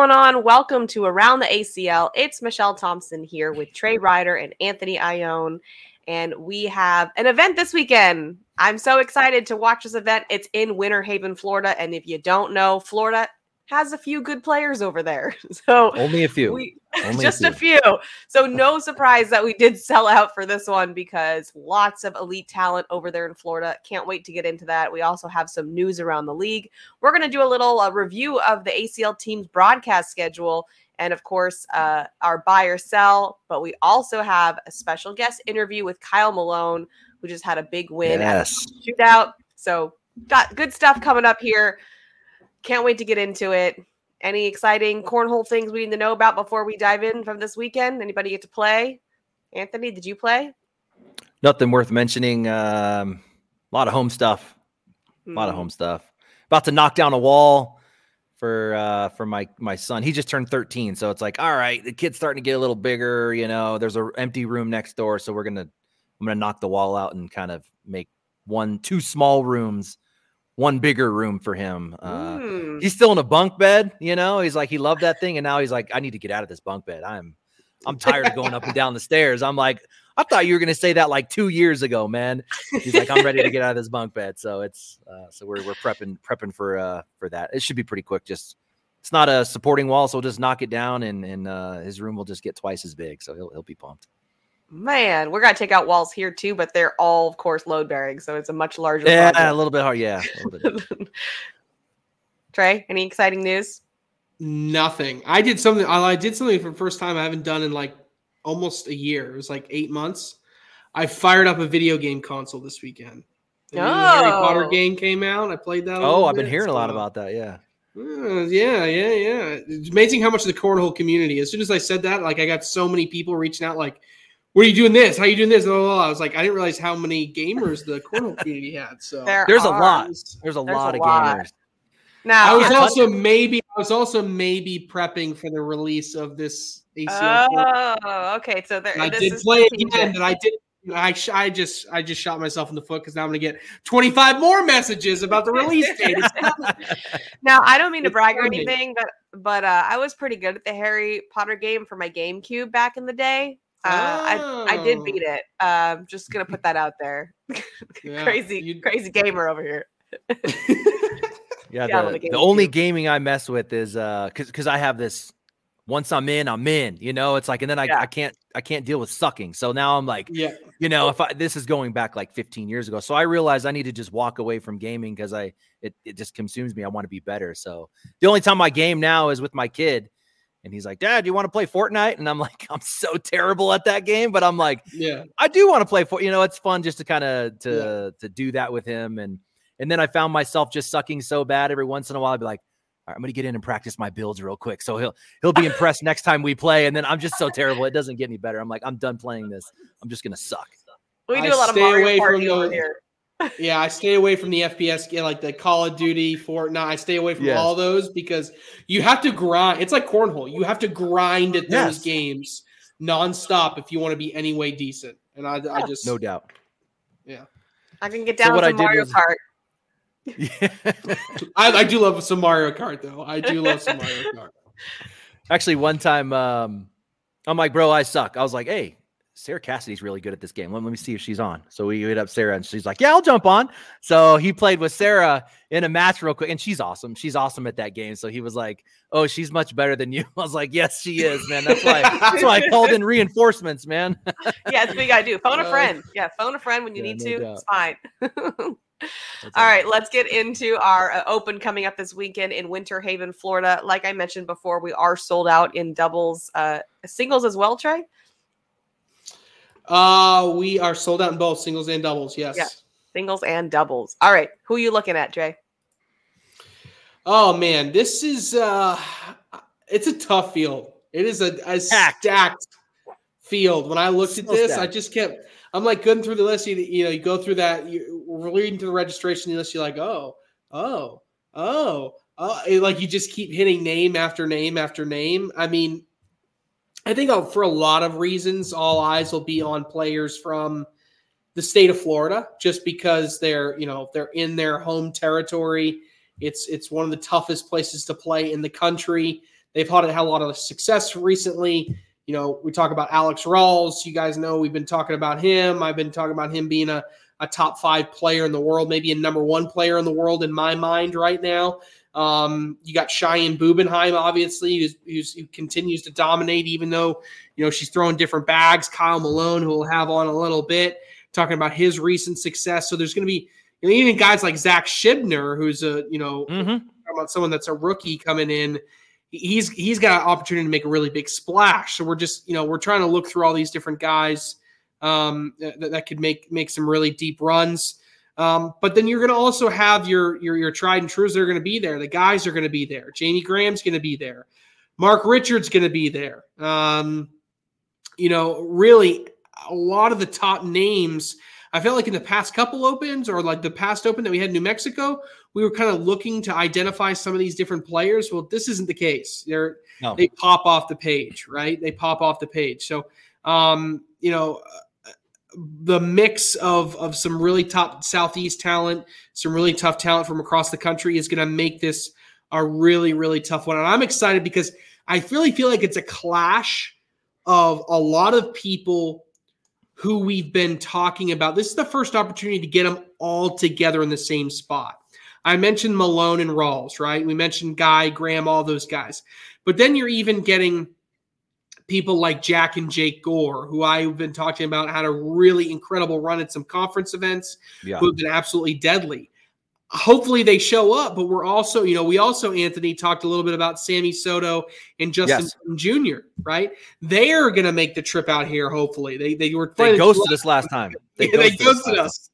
going on? Welcome to Around the ACL. It's Michelle Thompson here with Trey Ryder and Anthony Ione. And we have an event this weekend. I'm so excited to watch this event. It's in Winter Haven, Florida. And if you don't know, Florida has a few good players over there. So only a few. We, only just a few. a few. So no surprise that we did sell out for this one because lots of elite talent over there in Florida. Can't wait to get into that. We also have some news around the league. We're going to do a little uh, review of the ACL team's broadcast schedule and of course uh, our buy or sell. But we also have a special guest interview with Kyle Malone, who just had a big win yes. at shootout. So got good stuff coming up here. Can't wait to get into it. Any exciting cornhole things we need to know about before we dive in from this weekend? Anybody get to play? Anthony, did you play? Nothing worth mentioning. Um, a lot of home stuff. A lot of hmm. home stuff. About to knock down a wall for uh for my my son. He just turned 13, so it's like, all right, the kid's starting to get a little bigger. You know, there's an empty room next door, so we're gonna I'm gonna knock the wall out and kind of make one two small rooms one bigger room for him. Uh, mm. He's still in a bunk bed, you know. He's like he loved that thing, and now he's like, I need to get out of this bunk bed. I'm I'm tired of going up and down the stairs. I'm like, I thought you were gonna say that like two years ago, man. He's like, I'm ready to get out of this bunk bed. So it's uh, so we're we're prepping prepping for uh for that. It should be pretty quick. Just it's not a supporting wall, so we'll just knock it down, and and uh, his room will just get twice as big. So he'll he'll be pumped. Man, we're gonna take out walls here too, but they're all, of course, load bearing, so it's a much larger. Yeah, project. a little bit hard. Yeah. Bit. Trey, any exciting news? Nothing. I did something. I did something for the first time I haven't done in like almost a year. It was like eight months. I fired up a video game console this weekend. The oh. Harry Potter oh. game came out. I played that. Oh, I've been hearing a lot about that. Yeah. Uh, yeah, yeah, yeah. It's amazing how much of the cornhole community. As soon as I said that, like I got so many people reaching out, like, what are you doing this? How are you doing this? Blah, blah, blah. I was like, I didn't realize how many gamers the cornhole community had. So there there's are. a lot. There's a there's lot of gamers. Now I was also maybe I was also maybe prepping for the release of this ACL. Oh, okay. So there, I did play it again, and I did. I, I just I just shot myself in the foot because now I'm gonna get 25 more messages about the release date. now I don't mean to brag or anything, but but uh, I was pretty good at the Harry Potter game for my GameCube back in the day. Uh, oh. I, I did beat oh. it. I'm um, just gonna put that out there. yeah, crazy, you... crazy gamer over here. yeah, the, the, the only gaming I mess with is uh, because because I have this. Once I'm in, I'm in. You know, it's like, and then I, yeah. I can't I can't deal with sucking. So now I'm like, yeah, you know, if I this is going back like 15 years ago, so I realized I need to just walk away from gaming because I it it just consumes me. I want to be better. So the only time I game now is with my kid and he's like, Dad, you want to play Fortnite? And I'm like, I'm so terrible at that game, but I'm like, yeah, I do want to play for you know, it's fun just to kind of to yeah. to do that with him. And and then I found myself just sucking so bad every once in a while. I'd be like, all right, I'm gonna get in and practice my builds real quick. So he'll he'll be impressed next time we play. And then I'm just so terrible, it doesn't get any better. I'm like, I'm done playing this. I'm just gonna suck. We do I a lot of Mario Party over here yeah, I stay away from the FPS, like the Call of Duty, Fortnite. I stay away from yes. all those because you have to grind. It's like cornhole. You have to grind at yes. those games nonstop if you want to be any way decent. And I, I just no doubt. Yeah, I can get down so with Mario was, Kart. Yeah, I, I, do love some Mario Kart though. I do love some Mario Kart. Actually, one time, um, I'm like, bro, I suck. I was like, hey, Sarah Cassidy's really good at this game. Let, let me see if she's on. So we hit up Sarah and she's like, Yeah, I'll jump on. So he played with Sarah in a match real quick, and she's awesome. She's awesome at that game. So he was like, Oh, she's much better than you. I was like, Yes, she is, man. That's why that's why I called in reinforcements, man. yeah, that's what you gotta do. Phone a friend. Yeah, phone a friend when you yeah, need no to. Doubt. It's fine. All right, let's get into our uh, open coming up this weekend in Winter Haven, Florida. Like I mentioned before, we are sold out in doubles, uh, singles as well, Trey. Uh, we are sold out in both singles and doubles. Yes. Yeah. Singles and doubles. All right. Who are you looking at, Jay? Oh man, this is uh it's a tough field. It is a, a stacked field. When I looked so at this, stacked. I just kept I'm like going through the list. You, you know, you go through that, you are reading to the registration list, you're like, oh, oh, oh, oh, like you just keep hitting name after name after name. I mean, I think uh, for a lot of reasons, all eyes will be on players from the state of Florida, just because they're you know they're in their home territory. It's it's one of the toughest places to play in the country. they've had, a lot of success recently. You know, we talk about Alex Rawls. You guys know we've been talking about him. I've been talking about him being a, a top five player in the world, maybe a number one player in the world in my mind right now. Um, you got Cheyenne Bubenheim, obviously, who's, who's, who continues to dominate, even though you know she's throwing different bags. Kyle Malone, who we'll have on a little bit, talking about his recent success. So there's going to be you know, even guys like Zach Shibner, who's a you know mm-hmm. about someone that's a rookie coming in. He's he's got an opportunity to make a really big splash. So we're just you know we're trying to look through all these different guys um, that, that could make make some really deep runs. Um, but then you're going to also have your your your tried and trues that are going to be there. The guys are going to be there. Jamie Graham's going to be there. Mark Richards going to be there. Um, you know, really a lot of the top names. I felt like in the past couple opens or like the past open that we had in New Mexico, we were kind of looking to identify some of these different players. Well, this isn't the case. They're no. they pop off the page, right? They pop off the page. So, um, you know, the mix of of some really top southeast talent, some really tough talent from across the country is going to make this a really really tough one. And I'm excited because I really feel like it's a clash of a lot of people who we've been talking about. This is the first opportunity to get them all together in the same spot. I mentioned Malone and Rawls, right? We mentioned Guy, Graham, all those guys. But then you're even getting people like Jack and Jake Gore, who I've been talking about, had a really incredible run at some conference events, yeah. who have been absolutely deadly. Hopefully they show up, but we're also, you know, we also, Anthony, talked a little bit about Sammy Soto and Justin yes. Jr., right? They are going to make the trip out here, hopefully. They they were they ghosted us last time. They, ghosted, they ghosted us.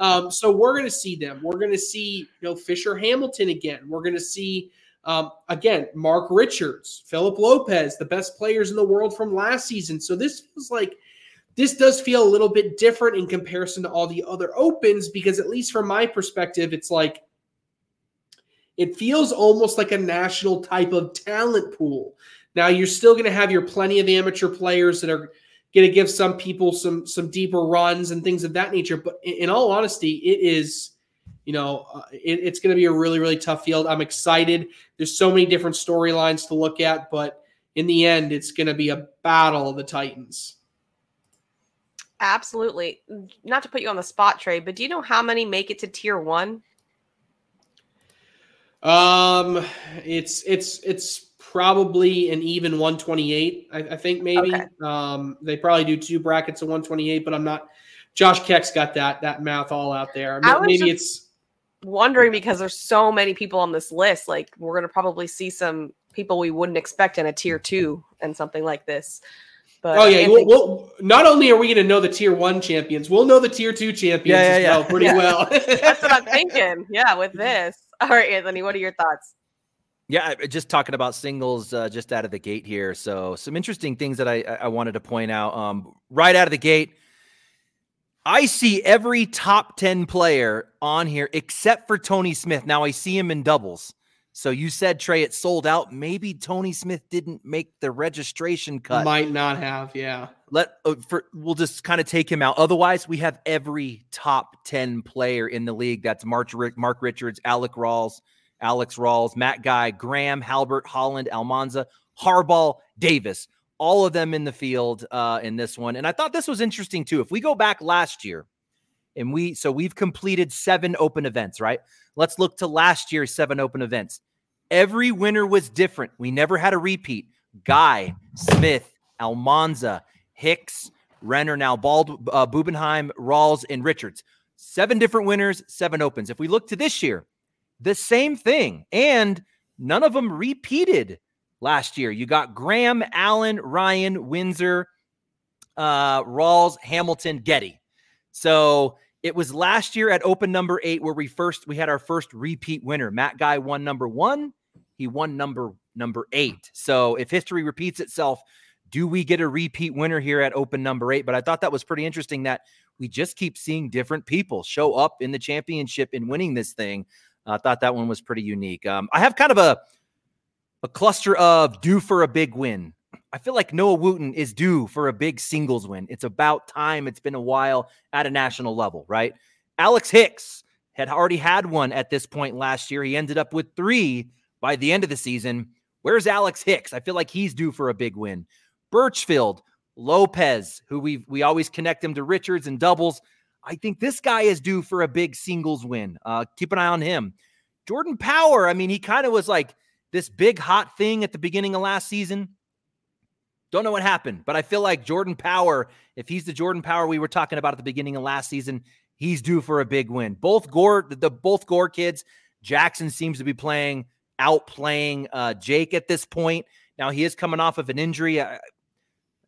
um, so we're going to see them. We're going to see, you know, Fisher Hamilton again. We're going to see – um, again, Mark Richards, Philip Lopez, the best players in the world from last season. So this feels like this does feel a little bit different in comparison to all the other opens because at least from my perspective, it's like it feels almost like a national type of talent pool. Now you're still going to have your plenty of amateur players that are going to give some people some some deeper runs and things of that nature. But in, in all honesty, it is you know, uh, it, it's going to be a really, really tough field. I'm excited. There's so many different storylines to look at, but in the end, it's going to be a battle of the Titans. Absolutely. Not to put you on the spot, Trey, but do you know how many make it to tier one? Um, it's it's it's probably an even 128. I, I think maybe. Okay. Um, they probably do two brackets of 128, but I'm not. Josh Keck's got that that math all out there. Maybe just, it's wondering because there's so many people on this list. Like we're gonna probably see some people we wouldn't expect in a tier two and something like this. But oh yeah, we'll, we'll, not only are we going to know the tier one champions, we'll know the tier two champions yeah, yeah, as well pretty well. That's what I'm thinking. Yeah, with this. All right, Anthony, what are your thoughts? Yeah, just talking about singles uh, just out of the gate here. So some interesting things that I, I wanted to point out. Um, right out of the gate, I see every top 10 player on here except for Tony Smith. Now I see him in doubles. So you said Trey, it sold out. Maybe Tony Smith didn't make the registration cut. Might not have, yeah. Let uh, for we'll just kind of take him out. Otherwise, we have every top 10 player in the league. That's Mark, Mark Richards, Alec Rawls, Alex Rawls, Matt Guy, Graham, Halbert, Holland, Almanza, Harbaugh, Davis all of them in the field uh, in this one. And I thought this was interesting too. If we go back last year, and we so we've completed seven open events, right? Let's look to last year's seven open events. Every winner was different. We never had a repeat. Guy, Smith, Almanza, Hicks, Renner, now Bald, uh, Bubenheim, Rawls, and Richards. Seven different winners, seven opens. If we look to this year, the same thing. And none of them repeated last year. You got Graham, Allen, Ryan, Windsor, uh, Rawls, Hamilton, Getty. So it was last year at open number eight where we first we had our first repeat winner. Matt Guy won number one. He won number number eight. So if history repeats itself, do we get a repeat winner here at open number eight? But I thought that was pretty interesting that we just keep seeing different people show up in the championship and winning this thing. I thought that one was pretty unique. Um, I have kind of a a cluster of due for a big win. I feel like Noah Wooten is due for a big singles win. It's about time. It's been a while at a national level, right? Alex Hicks had already had one at this point last year. He ended up with three by the end of the season. Where's Alex Hicks? I feel like he's due for a big win. Birchfield, Lopez, who we we always connect him to Richards and doubles. I think this guy is due for a big singles win. Uh, keep an eye on him. Jordan Power, I mean, he kind of was like this big hot thing at the beginning of last season. Don't know what happened, but I feel like Jordan Power, if he's the Jordan Power we were talking about at the beginning of last season, he's due for a big win. Both Gore, the, the both Gore kids, Jackson seems to be playing outplaying uh, Jake at this point. Now he is coming off of an injury. Uh,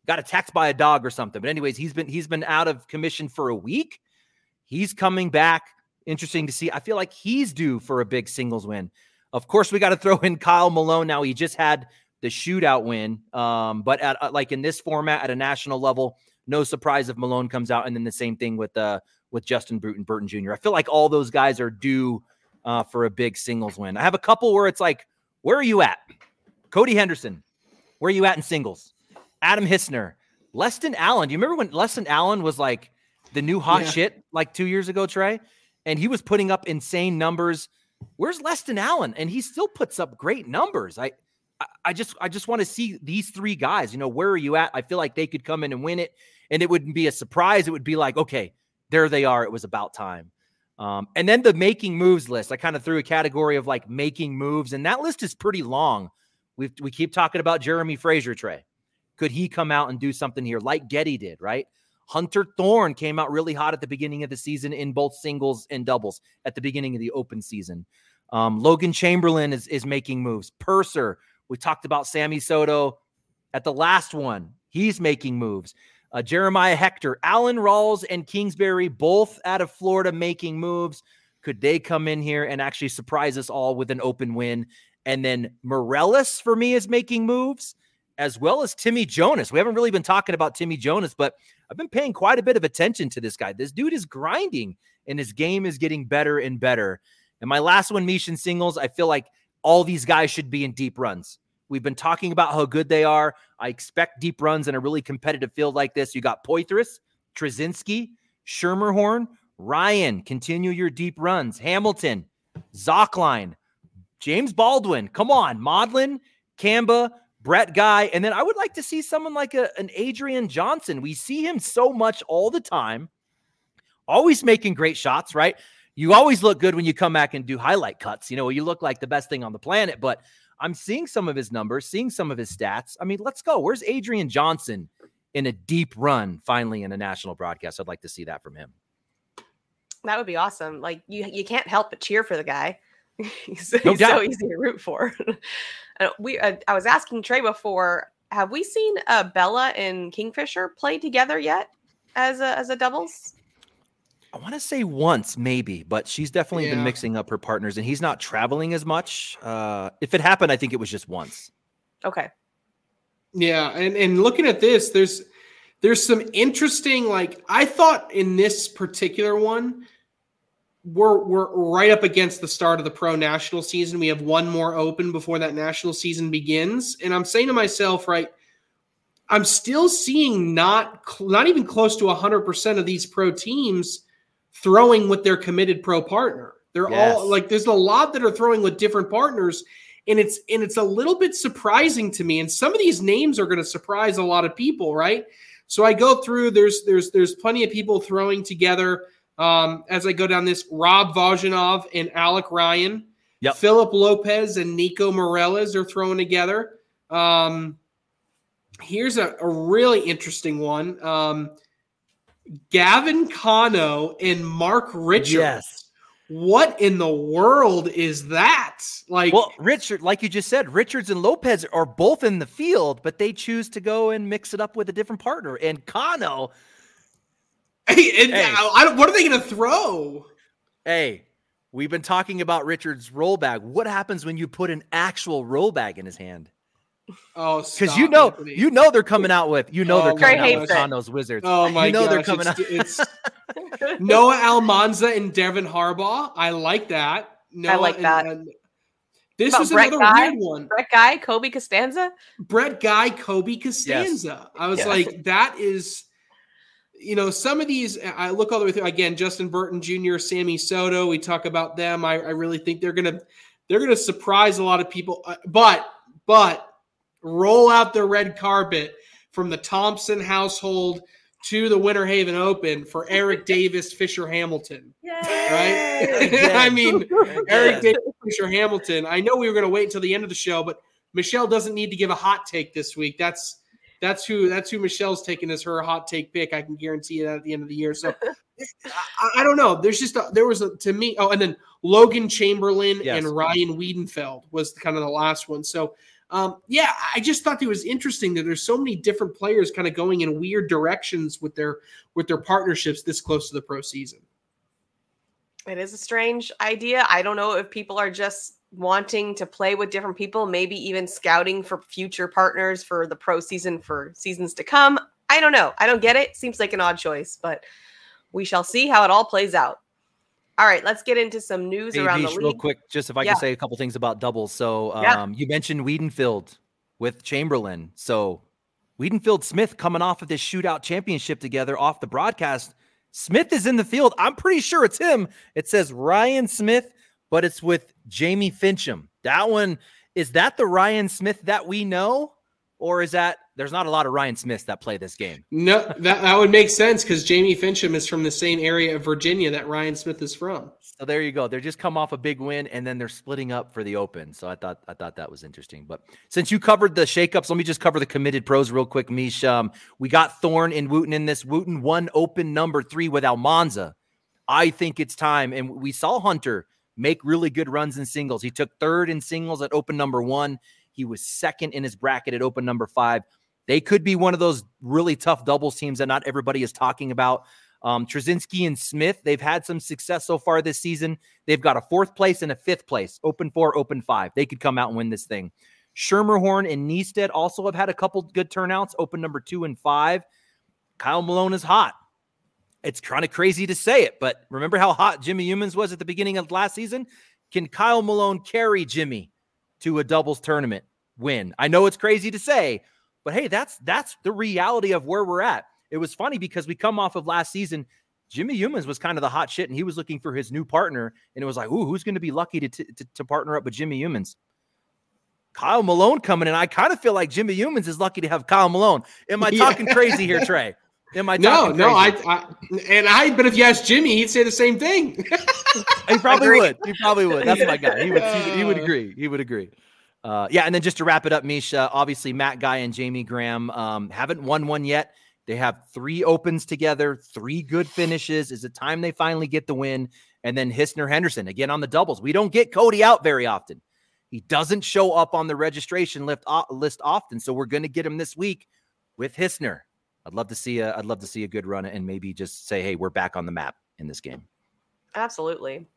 got attacked by a dog or something. But anyways, he's been he's been out of commission for a week. He's coming back. Interesting to see. I feel like he's due for a big singles win. Of course, we got to throw in Kyle Malone. Now he just had the shootout win, um, but at uh, like in this format at a national level, no surprise if Malone comes out. And then the same thing with uh with Justin Bruton Burton Jr. I feel like all those guys are due uh, for a big singles win. I have a couple where it's like, where are you at? Cody Henderson, where are you at in singles? Adam Hissner, Leston Allen. Do you remember when Leston Allen was like the new hot yeah. shit like two years ago, Trey? And he was putting up insane numbers. Where's Leston Allen? And he still puts up great numbers. I, I just, I just want to see these three guys. You know, where are you at? I feel like they could come in and win it, and it wouldn't be a surprise. It would be like, okay, there they are. It was about time. Um, and then the making moves list, I kind of threw a category of like making moves, and that list is pretty long. We we keep talking about Jeremy Fraser Trey. Could he come out and do something here like Getty did, right? Hunter Thorne came out really hot at the beginning of the season in both singles and doubles at the beginning of the open season. Um, Logan Chamberlain is, is making moves. Purser, we talked about Sammy Soto at the last one. He's making moves. Uh, Jeremiah Hector, Alan Rawls, and Kingsbury, both out of Florida, making moves. Could they come in here and actually surprise us all with an open win? And then Morellis for me is making moves, as well as Timmy Jonas. We haven't really been talking about Timmy Jonas, but I've been paying quite a bit of attention to this guy. This dude is grinding, and his game is getting better and better. And my last one, Mishan singles, I feel like all these guys should be in deep runs. We've been talking about how good they are. I expect deep runs in a really competitive field like this. You got Poythress, Trzynski, Schermerhorn, Ryan, continue your deep runs. Hamilton, Zockline, James Baldwin, come on, Modlin, Kamba, Brett Guy. And then I would like to see someone like a, an Adrian Johnson. We see him so much all the time, always making great shots, right? You always look good when you come back and do highlight cuts. You know, you look like the best thing on the planet, but I'm seeing some of his numbers, seeing some of his stats. I mean, let's go. Where's Adrian Johnson in a deep run finally in a national broadcast? I'd like to see that from him. That would be awesome. Like you, you can't help but cheer for the guy. he's, no he's so easy to root for. we, uh, I was asking Trey before. Have we seen uh, Bella and Kingfisher play together yet as a as a doubles? I want to say once, maybe, but she's definitely yeah. been mixing up her partners, and he's not traveling as much. Uh, if it happened, I think it was just once. Okay. Yeah, and and looking at this, there's there's some interesting. Like I thought in this particular one, we're we're right up against the start of the pro national season. We have one more open before that national season begins, and I'm saying to myself, right. I'm still seeing not not even close to 100% of these pro teams throwing with their committed pro partner. They're yes. all like there's a lot that are throwing with different partners and it's and it's a little bit surprising to me and some of these names are going to surprise a lot of people, right? So I go through there's there's there's plenty of people throwing together um, as I go down this Rob Vajanov and Alec Ryan. Yep. Philip Lopez and Nico Morellas are thrown together. Um, here's a, a really interesting one. Um, Gavin Cano and Mark Richards. Yes. What in the world is that? Like, well, Richard, like you just said, Richards and Lopez are both in the field, but they choose to go and mix it up with a different partner. And Cano, hey, and hey. what are they going to throw? Hey, we've been talking about Richards' roll bag. What happens when you put an actual roll bag in his hand? Oh, because you know, Anthony. you know they're coming out with, you know, oh, they're coming out with on those Wizards. Oh my you know gosh, they're coming it's, out. It's Noah Almanza and Devin Harbaugh. I like that. Noah I like that. And, this is another Guy, weird one. Brett Guy, Kobe Costanza. Brett Guy, Kobe Costanza. Yes. I was yes. like, that is, you know, some of these. I look all the way through. Again, Justin Burton Jr., Sammy Soto. We talk about them. I, I really think they're gonna they're gonna surprise a lot of people. Uh, but but roll out the red carpet from the Thompson household to the Winter Haven Open for Eric Davis Fisher Hamilton. Right? I mean, Eric Davis Fisher Hamilton. I know we were going to wait until the end of the show, but Michelle doesn't need to give a hot take this week. That's that's who that's who Michelle's taking as her hot take pick. I can guarantee you that at the end of the year. So I, I, don't know. There's just a, there was a, to me. Oh, and then Logan Chamberlain yes. and Ryan Wiedenfeld was kind of the last one. So um, yeah, I just thought it was interesting that there's so many different players kind of going in weird directions with their with their partnerships this close to the pro season. It is a strange idea. I don't know if people are just wanting to play with different people, maybe even scouting for future partners for the pro season for seasons to come. I don't know. I don't get it. Seems like an odd choice, but we shall see how it all plays out. All right, let's get into some news hey, around the league. Real quick, just if I yeah. can say a couple things about doubles. So, um, yeah. you mentioned Wiedenfeld with Chamberlain. So, Wiedenfeld Smith coming off of this shootout championship together off the broadcast. Smith is in the field. I'm pretty sure it's him. It says Ryan Smith, but it's with Jamie Fincham. That one is that the Ryan Smith that we know, or is that there's not a lot of Ryan Smiths that play this game. No, that, that would make sense because Jamie Fincham is from the same area of Virginia that Ryan Smith is from. So there you go. They're just come off a big win and then they're splitting up for the open. So I thought I thought that was interesting. But since you covered the shakeups, let me just cover the committed pros real quick, Mish. Um, we got Thorn and Wooten in this. Wooten won open number three with Almanza. I think it's time. And we saw Hunter make really good runs in singles. He took third in singles at open number one. He was second in his bracket at open number five. They could be one of those really tough doubles teams that not everybody is talking about. Um, and Smith, they've had some success so far this season. They've got a fourth place and a fifth place, open four, open five. They could come out and win this thing. Schermerhorn and Niestad also have had a couple good turnouts, open number two and five. Kyle Malone is hot. It's kind of crazy to say it, but remember how hot Jimmy Humans was at the beginning of last season? Can Kyle Malone carry Jimmy to a doubles tournament win? I know it's crazy to say, but hey, that's that's the reality of where we're at. It was funny because we come off of last season. Jimmy Humans was kind of the hot shit, and he was looking for his new partner. And it was like, ooh, who's going to be lucky to, to, to partner up with Jimmy Humans? Kyle Malone coming in. I kind of feel like Jimmy Humans is lucky to have Kyle Malone. Am I talking yeah. crazy here, Trey? Am I no, no? I, I, and I. But if you ask Jimmy, he'd say the same thing. he probably would. He probably would. That's my guy. He would. He, he would agree. He would agree. Uh, yeah, and then just to wrap it up, Misha, obviously Matt Guy and Jamie Graham um, haven't won one yet. They have three opens together, three good finishes. Is it time they finally get the win? And then Hisner Henderson again on the doubles. We don't get Cody out very often. He doesn't show up on the registration list, uh, list often, so we're going to get him this week with Hisner. I'd love to see a I'd love to see a good run and maybe just say, hey, we're back on the map in this game. Absolutely.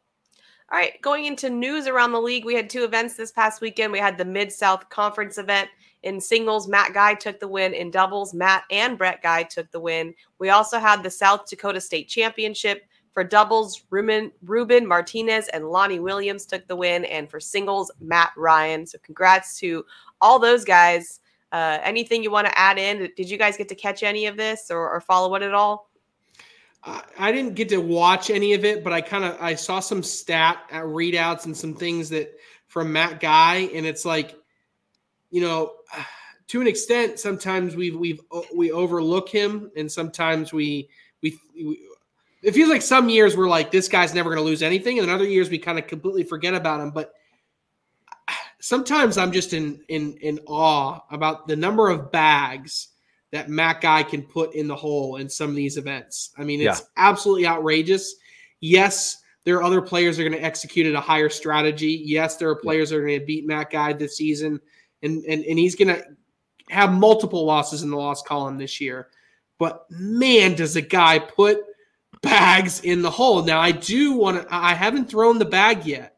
All right, going into news around the league, we had two events this past weekend. We had the Mid South Conference event in singles. Matt Guy took the win. In doubles, Matt and Brett Guy took the win. We also had the South Dakota State Championship. For doubles, Ruben, Ruben Martinez and Lonnie Williams took the win. And for singles, Matt Ryan. So congrats to all those guys. Uh, anything you want to add in? Did you guys get to catch any of this or, or follow it at all? I didn't get to watch any of it, but I kind of I saw some stat uh, readouts and some things that from Matt Guy, and it's like, you know, to an extent, sometimes we we we overlook him, and sometimes we we, we it feels like some years we're like this guy's never going to lose anything, and then other years we kind of completely forget about him. But sometimes I'm just in in in awe about the number of bags that Matt Guy can put in the hole in some of these events. I mean, it's yeah. absolutely outrageous. Yes, there are other players that are going to execute at a higher strategy. Yes, there are players that are going to beat Matt Guy this season, and and, and he's going to have multiple losses in the loss column this year. But man, does a guy put bags in the hole. Now I do want to I haven't thrown the bag yet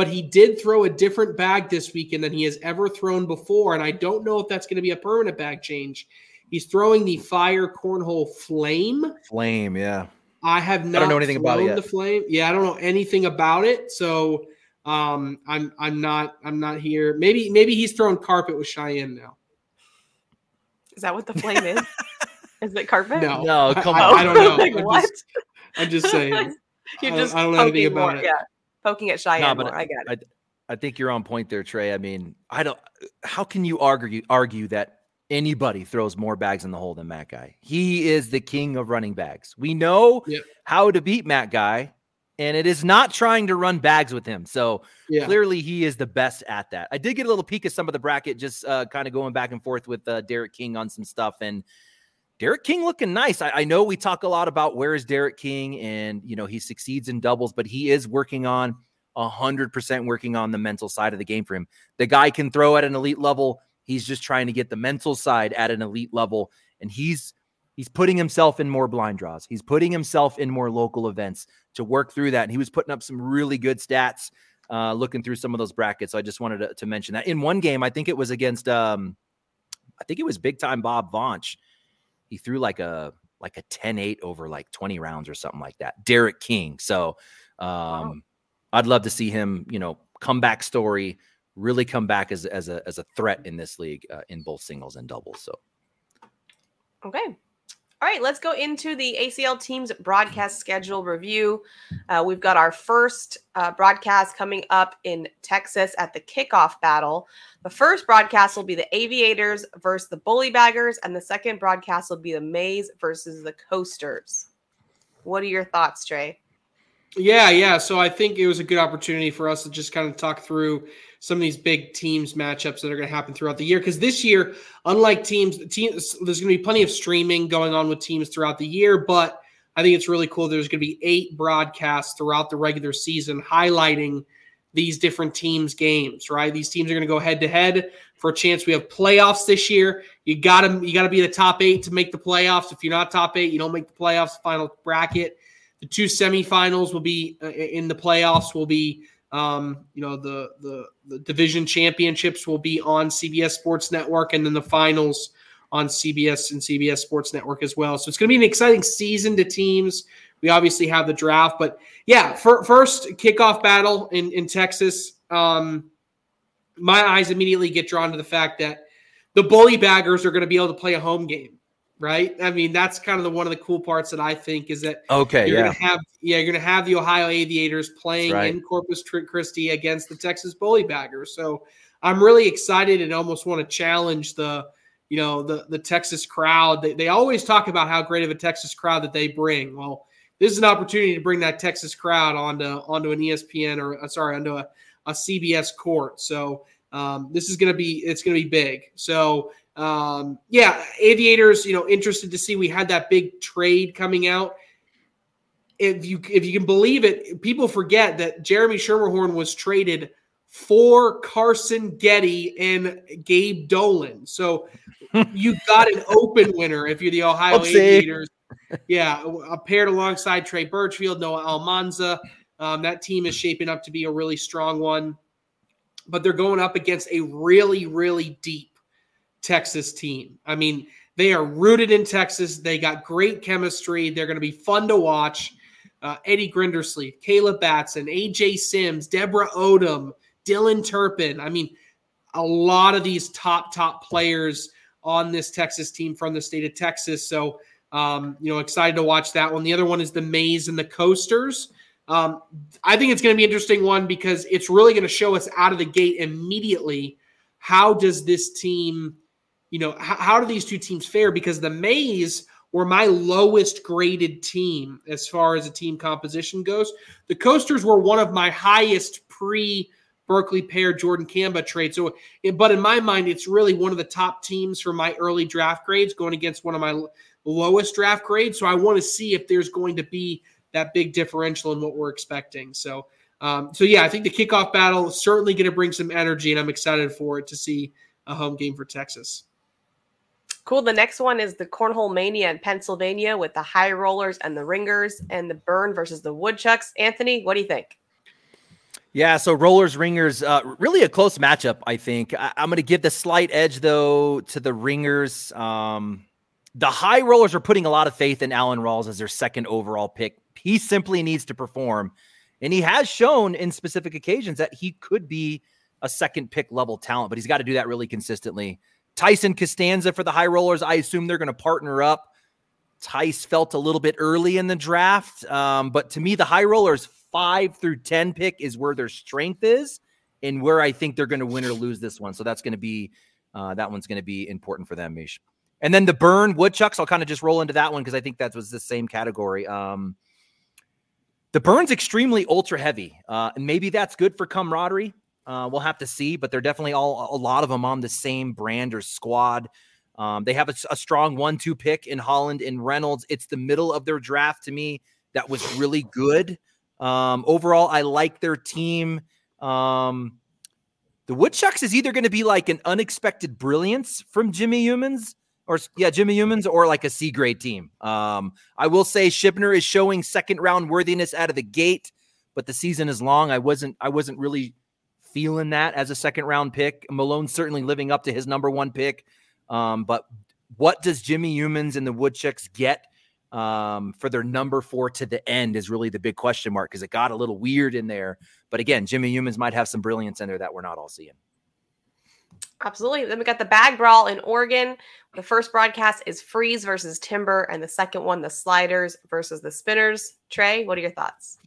but he did throw a different bag this weekend than he has ever thrown before. And I don't know if that's going to be a permanent bag change. He's throwing the fire cornhole flame. Flame, yeah. I have not I don't know anything about it yet. the flame. Yeah, I don't know anything about it. So um I'm I'm not I'm not here. Maybe maybe he's throwing carpet with Cheyenne now. Is that what the flame is? is it carpet? No, no, come I, on. I, I don't know. like, I'm, what? Just, I'm just saying. You're just I don't, I don't know anything about more, it. Yeah poking at Cheyenne. No, but more. I, I got it. I think you're on point there, Trey. I mean, I don't. How can you argue argue that anybody throws more bags in the hole than Matt Guy? He is the king of running bags. We know yep. how to beat Matt Guy, and it is not trying to run bags with him. So yeah. clearly, he is the best at that. I did get a little peek of some of the bracket, just uh, kind of going back and forth with uh, Derek King on some stuff, and Derek King looking nice. I, I, know we talk a lot about where is Derek King, and you know he succeeds in doubles, but he is working on hundred percent working on the mental side of the game for him. The guy can throw at an elite level. He's just trying to get the mental side at an elite level, and he's he's putting himself in more blind draws. He's putting himself in more local events to work through that. And he was putting up some really good stats, uh, looking through some of those brackets. So I just wanted to, to mention that. In one game, I think it was against, um, I think it was big time Bob Vaunch he threw like a like a 10-8 over like 20 rounds or something like that. Derek King. So um wow. I'd love to see him, you know, comeback story, really come back as as a as a threat in this league uh, in both singles and doubles. So Okay. All right, let's go into the ACL team's broadcast schedule review. Uh, we've got our first uh, broadcast coming up in Texas at the kickoff battle. The first broadcast will be the Aviators versus the Bully Baggers, and the second broadcast will be the Mays versus the Coasters. What are your thoughts, Trey? Yeah, yeah. So I think it was a good opportunity for us to just kind of talk through some of these big teams matchups that are going to happen throughout the year. Because this year, unlike teams, teams, there's going to be plenty of streaming going on with teams throughout the year. But I think it's really cool. There's going to be eight broadcasts throughout the regular season highlighting these different teams' games. Right, these teams are going to go head to head for a chance. We have playoffs this year. You got to you got to be the top eight to make the playoffs. If you're not top eight, you don't make the playoffs. Final bracket. The two semifinals will be uh, in the playoffs. Will be um, you know the, the the division championships will be on CBS Sports Network, and then the finals on CBS and CBS Sports Network as well. So it's going to be an exciting season to teams. We obviously have the draft, but yeah, for, first kickoff battle in in Texas. Um, my eyes immediately get drawn to the fact that the bully baggers are going to be able to play a home game right? I mean, that's kind of the one of the cool parts that I think is that okay, you're yeah, gonna have yeah, you're gonna have the Ohio Aviators playing right. in Corpus Christi against the Texas Bully Baggers. So I'm really excited and almost want to challenge the you know the the Texas crowd. They, they always talk about how great of a Texas crowd that they bring. Well, this is an opportunity to bring that Texas crowd onto onto an ESPN or uh, sorry onto a, a CBS court. So um, this is going to be it's going to be big. So um, yeah, aviators, you know, interested to see we had that big trade coming out. If you if you can believe it, people forget that Jeremy Schermerhorn was traded for Carson Getty and Gabe Dolan. So you got an open winner if you're the Ohio Oopsie. Aviators. Yeah, paired alongside Trey Birchfield, Noah Almanza. Um, that team is shaping up to be a really strong one, but they're going up against a really, really deep Texas team. I mean, they are rooted in Texas. They got great chemistry. They're going to be fun to watch. Uh, Eddie Grindersleeve, Caleb Batson, AJ Sims, Deborah Odom, Dylan Turpin. I mean, a lot of these top, top players on this Texas team from the state of Texas. So, um, you know, excited to watch that one. The other one is the Mays and the Coasters. Um, I think it's going to be an interesting one because it's really going to show us out of the gate immediately how does this team – you know, how, how do these two teams fare? Because the Mays were my lowest graded team as far as a team composition goes. The Coasters were one of my highest pre Berkeley pair Jordan Kamba trade. So, but in my mind, it's really one of the top teams for my early draft grades going against one of my lowest draft grades. So I want to see if there's going to be that big differential in what we're expecting. So, um, so yeah, I think the kickoff battle is certainly going to bring some energy, and I'm excited for it to see a home game for Texas. Cool. The next one is the Cornhole Mania in Pennsylvania with the High Rollers and the Ringers and the Burn versus the Woodchucks. Anthony, what do you think? Yeah, so Rollers Ringers, uh, really a close matchup. I think I- am going to give the slight edge though to the Ringers. Um, the High Rollers are putting a lot of faith in Alan Rawls as their second overall pick. He simply needs to perform, and he has shown in specific occasions that he could be a second pick level talent, but he's got to do that really consistently. Tyson Costanza for the High Rollers. I assume they're going to partner up. Tice felt a little bit early in the draft, um, but to me, the High Rollers five through ten pick is where their strength is, and where I think they're going to win or lose this one. So that's going to be uh, that one's going to be important for them, Mish. And then the burn woodchucks, I'll kind of just roll into that one because I think that was the same category. Um, the burn's extremely ultra heavy, uh, and maybe that's good for camaraderie. Uh, we'll have to see, but they're definitely all a lot of them on the same brand or squad. Um, they have a, a strong one-two pick in Holland and Reynolds. It's the middle of their draft to me that was really good. Um, overall, I like their team. Um, the Woodchucks is either going to be like an unexpected brilliance from Jimmy Humans, or yeah, Jimmy Humans, or like a C grade team. Um, I will say Shipner is showing second round worthiness out of the gate, but the season is long. I wasn't I wasn't really feeling that as a second round pick. Malone certainly living up to his number one pick. Um, but what does Jimmy Humans and the Woodchucks get um, for their number four to the end is really the big question mark because it got a little weird in there. But again, Jimmy Humans might have some brilliance in there that we're not all seeing. Absolutely. Then we got the bag brawl in Oregon. The first broadcast is Freeze versus Timber, and the second one, the Sliders versus the Spinners. Trey, what are your thoughts?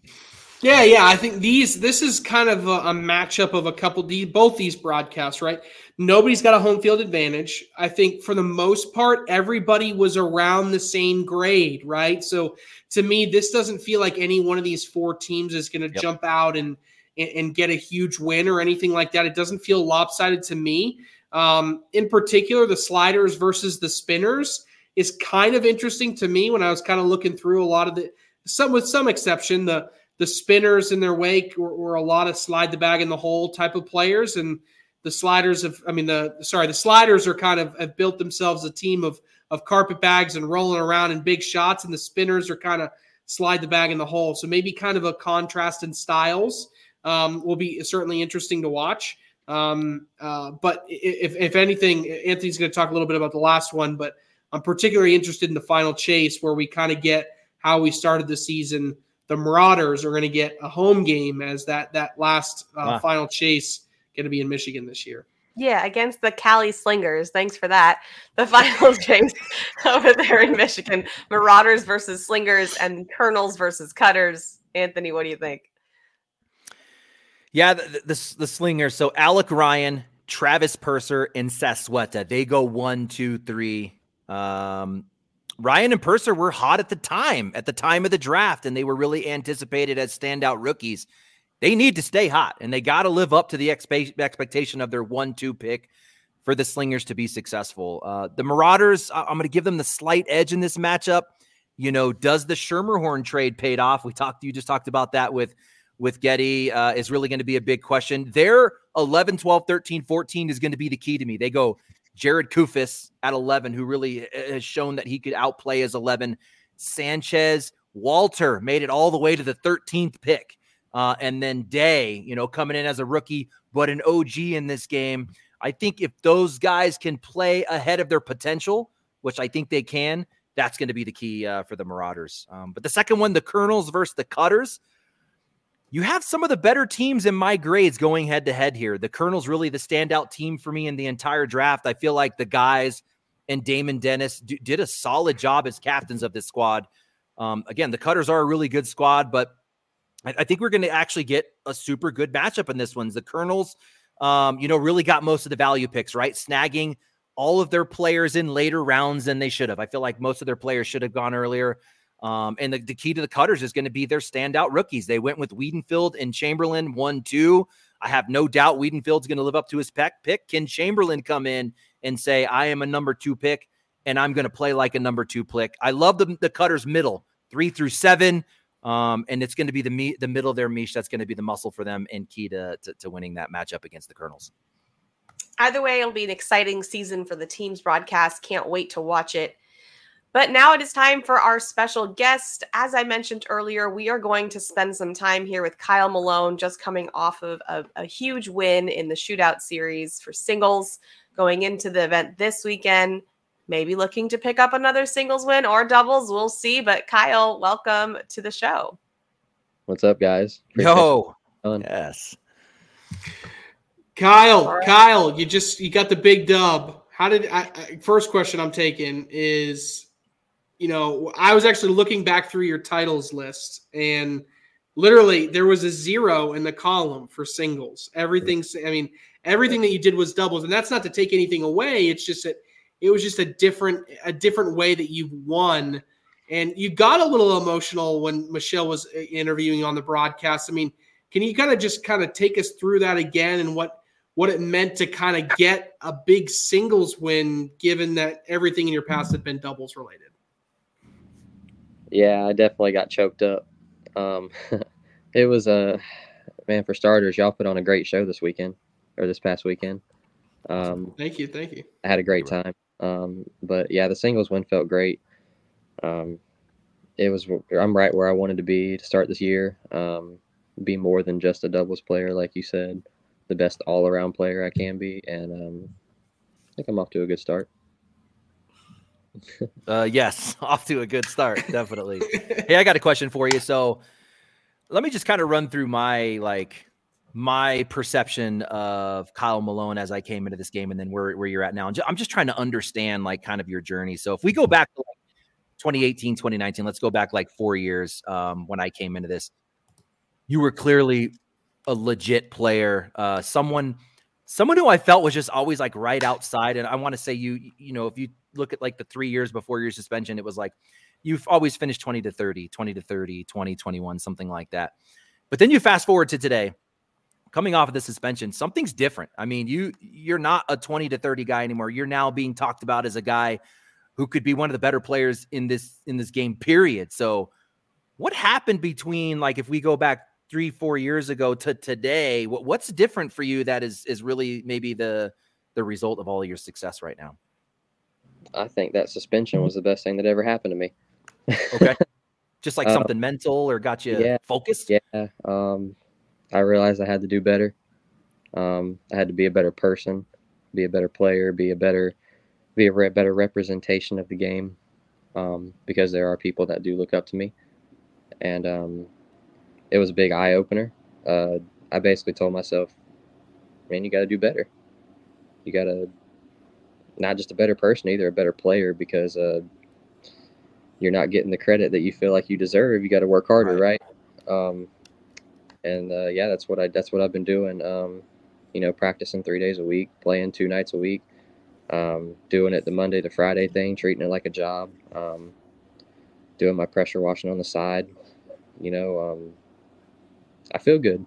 Yeah, yeah, I think these this is kind of a, a matchup of a couple these both these broadcasts, right? Nobody's got a home field advantage. I think for the most part, everybody was around the same grade, right? So to me, this doesn't feel like any one of these four teams is going to yep. jump out and, and, and get a huge win or anything like that. It doesn't feel lopsided to me. Um, in particular, the sliders versus the spinners is kind of interesting to me when I was kind of looking through a lot of the some with some exception the the spinners in their wake were, were, a lot of slide the bag in the hole type of players, and the sliders have. I mean, the sorry, the sliders are kind of have built themselves a team of of carpet bags and rolling around in big shots, and the spinners are kind of slide the bag in the hole. So maybe kind of a contrast in styles um, will be certainly interesting to watch. Um, uh, but if, if anything, Anthony's going to talk a little bit about the last one, but I'm particularly interested in the final chase where we kind of get how we started the season the Marauders are going to get a home game as that that last uh, wow. final chase going to be in Michigan this year. Yeah, against the Cali Slingers. Thanks for that. The final chase over there in Michigan. Marauders versus Slingers and Colonels versus Cutters. Anthony, what do you think? Yeah, the, the, the Slingers. So Alec Ryan, Travis Purser, and Sasweta. They go one, two, three. Um, Ryan and Purser were hot at the time, at the time of the draft, and they were really anticipated as standout rookies. They need to stay hot, and they got to live up to the expe- expectation of their one-two pick for the Slingers to be successful. Uh, the Marauders, I'm going to give them the slight edge in this matchup. You know, does the Schermerhorn trade paid off? We talked, you just talked about that with with Getty uh, is really going to be a big question. Their 11, 12, 13, 14 is going to be the key to me. They go Jared Kufis at 11, who really uh, has shown that he could outplay his 11. Sanchez, Walter made it all the way to the 13th pick. Uh, and then Day, you know, coming in as a rookie, but an OG in this game. I think if those guys can play ahead of their potential, which I think they can, that's going to be the key uh, for the Marauders. Um, but the second one, the Colonels versus the Cutters you have some of the better teams in my grades going head to head here. The Colonel's really the standout team for me in the entire draft. I feel like the guys and Damon Dennis did a solid job as captains of this squad. Um, again, the Cutters are a really good squad, but I, I think we're going to actually get a super good matchup in this one. The Colonels, um, you know, really got most of the value picks, right? Snagging all of their players in later rounds than they should have. I feel like most of their players should have gone earlier. Um, and the, the, key to the Cutters is going to be their standout rookies. They went with Wiedenfeld and Chamberlain one two. I have no doubt Wiedenfeld's going to live up to his pick. Pick can Chamberlain come in and say, "I am a number two pick, and I'm going to play like a number two pick." I love the the Cutters middle three through seven, um, and it's going to be the me- the middle of their niche that's going to be the muscle for them and key to, to to winning that matchup against the Colonels. Either way, it'll be an exciting season for the team's broadcast. Can't wait to watch it. But now it is time for our special guest. As I mentioned earlier, we are going to spend some time here with Kyle Malone, just coming off of a, a, huge win in the shootout series for singles, going into the event this weekend. Maybe looking to pick up another singles win or doubles. We'll see. But Kyle, welcome to the show. What's up, guys? Yo. Yes. Kyle, right. Kyle, you just you got the big dub. How did I, I first question I'm taking is you know, I was actually looking back through your titles list, and literally there was a zero in the column for singles. Everything, I mean, everything that you did was doubles, and that's not to take anything away. It's just that it was just a different a different way that you won. And you got a little emotional when Michelle was uh, interviewing on the broadcast. I mean, can you kind of just kind of take us through that again and what what it meant to kind of get a big singles win, given that everything in your past had been doubles related? Yeah, I definitely got choked up. Um, it was a uh, man for starters. Y'all put on a great show this weekend or this past weekend. Um, thank you, thank you. I had a great time. Um, but yeah, the singles win felt great. Um, it was I'm right where I wanted to be to start this year. Um, be more than just a doubles player, like you said, the best all around player I can be, and um, I think I'm off to a good start. Uh, yes, off to a good start, definitely. hey, I got a question for you. So, let me just kind of run through my like my perception of Kyle Malone as I came into this game, and then where where you're at now. I'm just trying to understand like kind of your journey. So, if we go back to like 2018, 2019, let's go back like four years um, when I came into this. You were clearly a legit player, uh, someone someone who I felt was just always like right outside. And I want to say you, you know, if you look at like the three years before your suspension, it was like you've always finished 20 to 30, 20 to 30, 20, 21, something like that. But then you fast forward to today, coming off of the suspension, something's different. I mean, you you're not a 20 to 30 guy anymore. You're now being talked about as a guy who could be one of the better players in this in this game, period. So what happened between like if we go back three, four years ago to today? What, what's different for you that is is really maybe the the result of all your success right now? I think that suspension was the best thing that ever happened to me. okay. Just like something mental or got you yeah, focused? Yeah. Um, I realized I had to do better. Um, I had to be a better person, be a better player, be a better, be a re- better representation of the game, um, because there are people that do look up to me, and um, it was a big eye opener. Uh, I basically told myself, man, you got to do better. You got to not just a better person either, a better player because uh, you're not getting the credit that you feel like you deserve. You got to work harder, right? right? Um, and uh, yeah, that's what I that's what I've been doing. Um, you know, practicing three days a week, playing two nights a week, um, doing it the Monday to Friday thing, treating it like a job, um, doing my pressure washing on the side. You know, um, I feel good.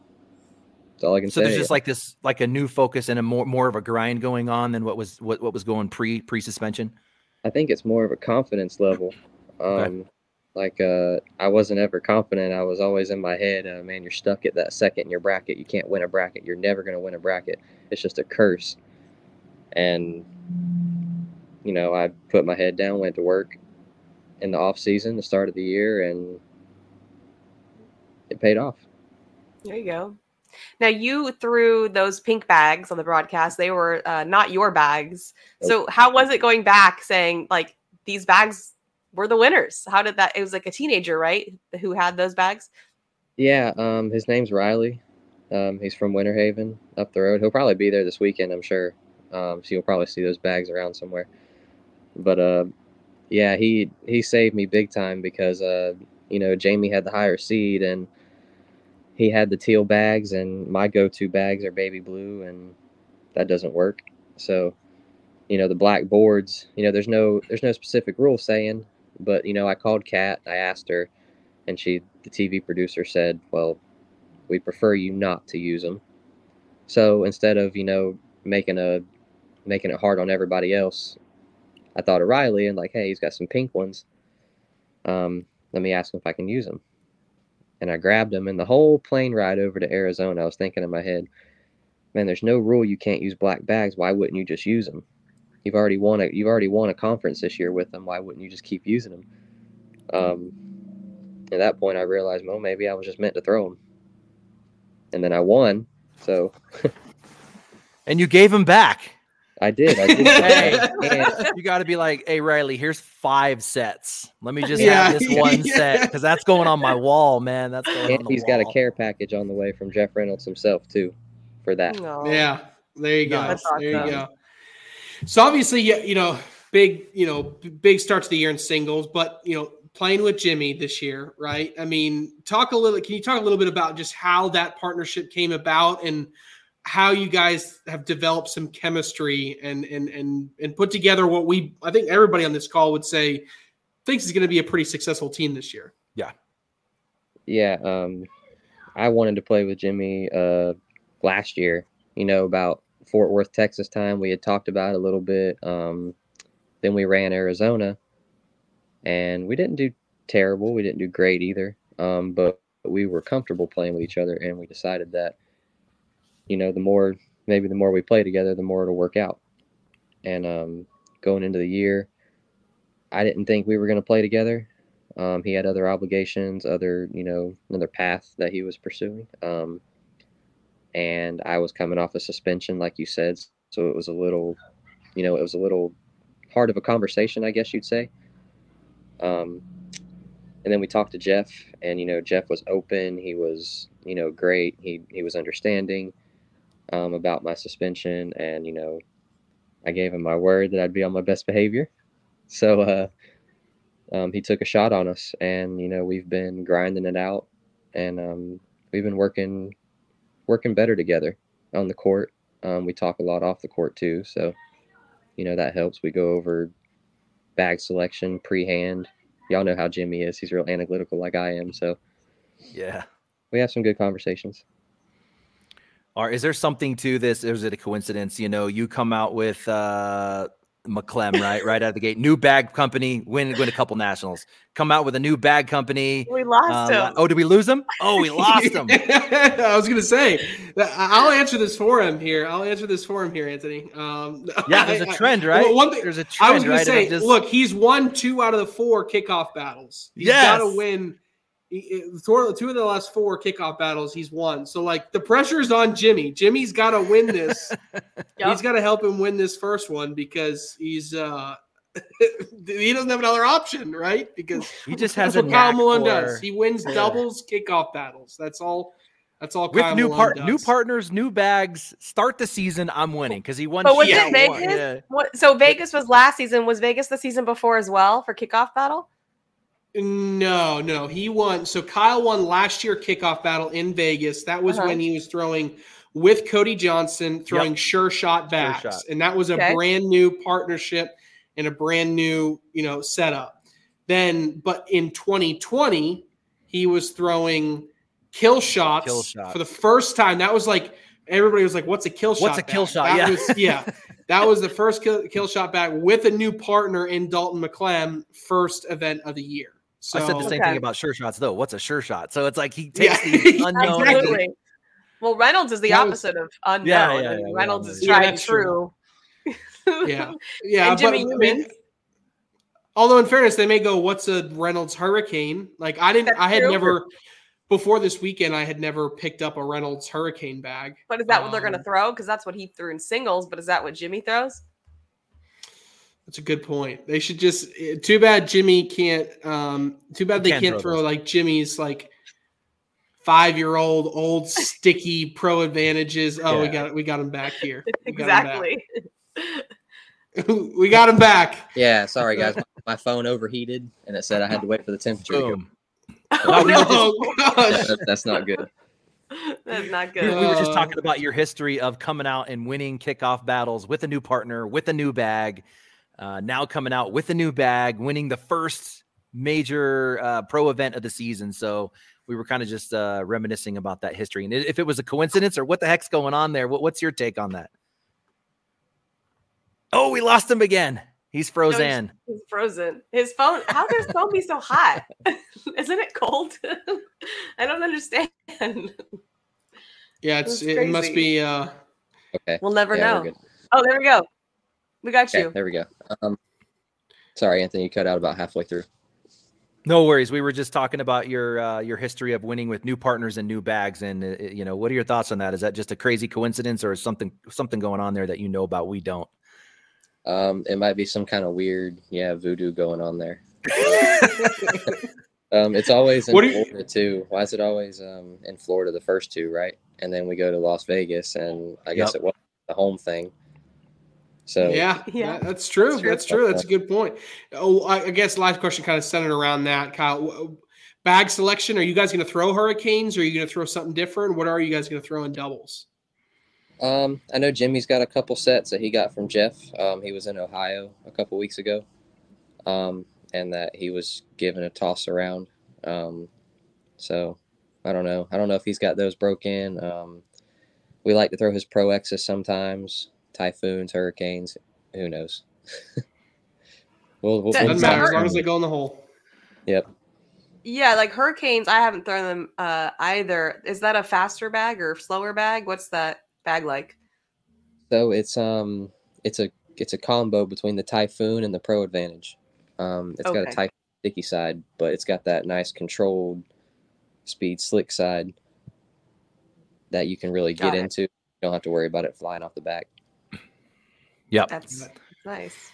That's all I can so say. So there's just like this, like a new focus and a more more of a grind going on than what was what what was going pre pre suspension. I think it's more of a confidence level. Um, okay. Like uh, I wasn't ever confident. I was always in my head, uh, man, you're stuck at that second in your bracket. You can't win a bracket. You're never going to win a bracket. It's just a curse. And you know, I put my head down, went to work in the off season, the start of the year, and it paid off. There you go. Now you threw those pink bags on the broadcast. They were uh, not your bags. So how was it going back saying like these bags were the winners? How did that? It was like a teenager, right, who had those bags. Yeah, um, his name's Riley. Um, he's from Winter Haven up the road. He'll probably be there this weekend, I'm sure. Um, so you'll probably see those bags around somewhere. But uh, yeah, he he saved me big time because uh, you know Jamie had the higher seed and he had the teal bags and my go-to bags are baby blue and that doesn't work. So you know the black boards you know there's no there's no specific rule saying but you know i called kat i asked her and she the tv producer said well we prefer you not to use them so instead of you know making a making it hard on everybody else i thought of riley and like hey he's got some pink ones. Um, let me ask him if i can use them and I grabbed them. And the whole plane ride over to Arizona, I was thinking in my head, man, there's no rule you can't use black bags. Why wouldn't you just use them? You've already won a you've already won a conference this year with them. Why wouldn't you just keep using them? Um, at that point, I realized, well, maybe I was just meant to throw them. And then I won. So. and you gave them back. I did. I did. hey, you got to be like, hey, Riley, here's five sets. Let me just yeah. have this one yeah. set because that's going on my wall, man. That's going and he's wall. got a care package on the way from Jeff Reynolds himself too, for that. Yeah, there you go. Awesome. There you go. So obviously, you know, big, you know, big start to the year in singles, but you know, playing with Jimmy this year, right? I mean, talk a little. Can you talk a little bit about just how that partnership came about and how you guys have developed some chemistry and and and and put together what we I think everybody on this call would say thinks is going to be a pretty successful team this year. Yeah. Yeah, um I wanted to play with Jimmy uh last year, you know, about Fort Worth, Texas time. We had talked about it a little bit. Um then we ran Arizona and we didn't do terrible. We didn't do great either. Um but we were comfortable playing with each other and we decided that you know, the more maybe the more we play together, the more it'll work out. And um, going into the year, I didn't think we were going to play together. Um, he had other obligations, other you know, another path that he was pursuing. Um, and I was coming off a suspension, like you said, so it was a little, you know, it was a little hard of a conversation, I guess you'd say. Um, and then we talked to Jeff, and you know, Jeff was open. He was, you know, great. He he was understanding um, about my suspension, and you know, I gave him my word that I'd be on my best behavior. So uh, um, he took a shot on us, and you know, we've been grinding it out, and um, we've been working working better together on the court. Um, we talk a lot off the court too, so you know that helps. We go over bag selection pre-hand. Y'all know how Jimmy is; he's real analytical, like I am. So yeah, we have some good conversations. Or is there something to this? Is it a coincidence? You know, you come out with uh McClem, right? right out of the gate. New bag company, win win a couple nationals. Come out with a new bag company. We lost uh, him. Oh, did we lose him? Oh, we lost him. I was gonna say I'll answer this for him here. I'll answer this for him here, Anthony. Um, yeah, there's a trend, right? One thing, there's a trend. I was gonna right? say, just... look, he's won two out of the four kickoff battles. He's yes. got to win two of the last four kickoff battles he's won. So like the pressure is on Jimmy. Jimmy's got to win this. yep. He's got to help him win this first one because he's uh he doesn't have another option, right? Because he just has what Kyle Malone for... does. He wins yeah. doubles, kickoff battles. That's all. That's all. With Kyle new part, new partners, new bags. Start the season. I'm winning because he won. But was it Vegas? Yeah. What, so Vegas was last season. Was Vegas the season before as well for kickoff battle? No, no, he won. So Kyle won last year kickoff battle in Vegas. That was uh-huh. when he was throwing with Cody Johnson, throwing yep. sure shot backs, sure shot. and that was a okay. brand new partnership and a brand new you know setup. Then, but in 2020, he was throwing kill shots kill shot. for the first time. That was like everybody was like, "What's a kill shot?" What's a back? kill shot? That yeah, was, yeah. That was the first kill, kill shot back with a new partner in Dalton McClem, first event of the year. So, I said the same okay. thing about sure shots though. What's a sure shot? So it's like he takes Yeah. the unknown. Absolutely. Well, Reynolds is the That was- opposite of unknown. Yeah, yeah, and yeah, Reynolds yeah. is Yeah, tried and true. true. yeah, yeah. and Jimmy but, I mean, although in fairness, they may go, "What's a Reynolds Hurricane?" Like I didn't, That's I had true. never before this weekend. I had never picked up a Reynolds Hurricane bag. But is that what they're going to Um, throw? Because that's what he threw in singles. But is that what Jimmy throws? That's a good point. They should just. eh, Too bad Jimmy can't. Um, too bad they Can't can't throw throw like Jimmy's like five year old old sticky pro advantages. Oh, we Yeah. got we got him back here. We got back. Exactly. we got him back. Yeah, sorry guys, my, my phone overheated and it said I had to wait for the temperature. to go. Boom. Oh, we were no, Yeah, gosh. that- that's not good. That's not good. we were just talking about your history of coming out and winning kickoff battles with a new partner, with a new bag. Uh, now coming out with a new bag, winning the first major uh, pro event of the season. So we were kind of just uh, reminiscing about that history. And if it was a coincidence or what the heck's going on there, what, what's your take on that? Oh, we lost him again. He's frozen. He's frozen. His phone. How does his phone be so hot? Isn't it cold? I don't understand. Yeah, it's That's it must be. uh Okay. We'll never Yeah, know. Oh, there we go. We got Okay, you. there we go. Um, sorry, Anthony, you cut out about halfway through. No worries. We were just talking about your uh, your history of winning with new partners and new bags, and uh, you know, what are your thoughts on that? Is that just a crazy coincidence, or is something something going on there that you know about we don't? Um, it might be some kind of weird, yeah, voodoo going on there. Um, it's always in What do you- Florida too. Why is it always um, in Florida the first two, right? And then we go to Las Vegas, and I guess Yep. it was the home thing. So yeah, yeah, that's true. That's true. That's, true. that's a good point. Oh, I, guess last question kind of centered around that, Kyle. Bag selection. Are you guys going to throw hurricanes? Or are you going to throw something different? What are you guys going to throw in doubles? Um, I know Jimmy's got a couple sets that he got from Jeff. Um, he was in Ohio a couple weeks ago, um, and that he was given a toss around. Um, so I don't know. I don't know if he's got those broken. Um, we like to throw his Pro X's sometimes. Typhoons, hurricanes. Who knows? we'll, we'll, Doesn't matter as long as they go in the hole. Yep. Yeah, like hurricanes, I haven't thrown them uh, either. Is that a faster bag or slower bag? What's that bag like? So it's um it's a it's a combo between the Typhoon and the Pro Advantage. Um, it's okay. got a Typhoon sticky side, but it's got that nice controlled speed slick side that you can really get into. You don't have to worry about it flying off the back. Yep. That's nice.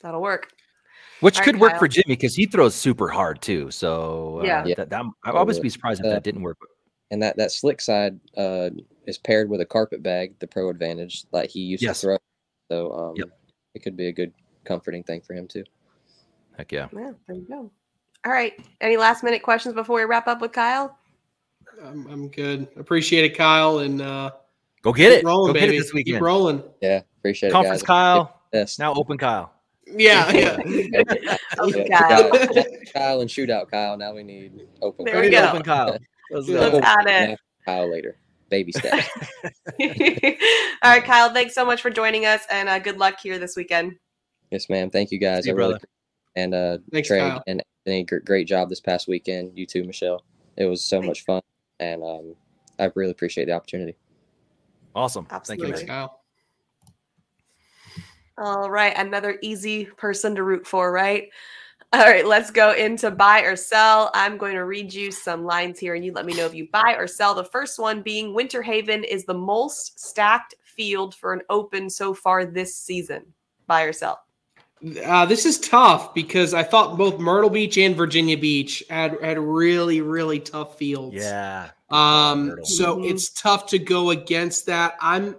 That'll work. Which All could right, work Kyle. for Jimmy because he throws super hard too. So uh, yeah, that, that, I would always be surprised if uh, that didn't work. And that that slick side uh, is paired with a carpet bag, the Pro Advantage, like he used yes. to throw. So um, yep. it could be a good comforting thing for him too. Heck yeah. Yeah, there you go. All right. Any last minute questions before we wrap up with Kyle? I'm, I'm good. Appreciate it, Kyle, and uh, go get it. Rolling, go baby. get it this weekend. Keep rolling. Yeah, appreciate Conference it. Conference Kyle. Yes. Now open Kyle. Yeah, yeah. yeah. Kyle. Kyle and shootout Kyle. Now we need open. There Kyle. we go. Open Kyle. Let's go. Got it. Kyle later. Baby steps. All right, Kyle. Thanks so much for joining us, and uh, good luck here this weekend. Yes, ma'am. Thank you, guys. See I you, really and uh, Thanks, Trey Kyle. and Anthony, great job this past weekend. You too, Michelle. It was so Thanks. much fun, and um, I really appreciate the opportunity. Awesome. Absolutely. Thank you, Kyle. All right, another easy person to root for, right? All right, let's go into buy or sell. I'm going to read you some lines here and you let me know if you buy or sell. The first one being Winter Haven is the most stacked field for an open so far this season. Buy or sell? Uh, this is tough because I thought both Myrtle Beach and Virginia Beach had had really really tough fields. Yeah. Um. So mm-hmm. it's tough to go against that. I'm.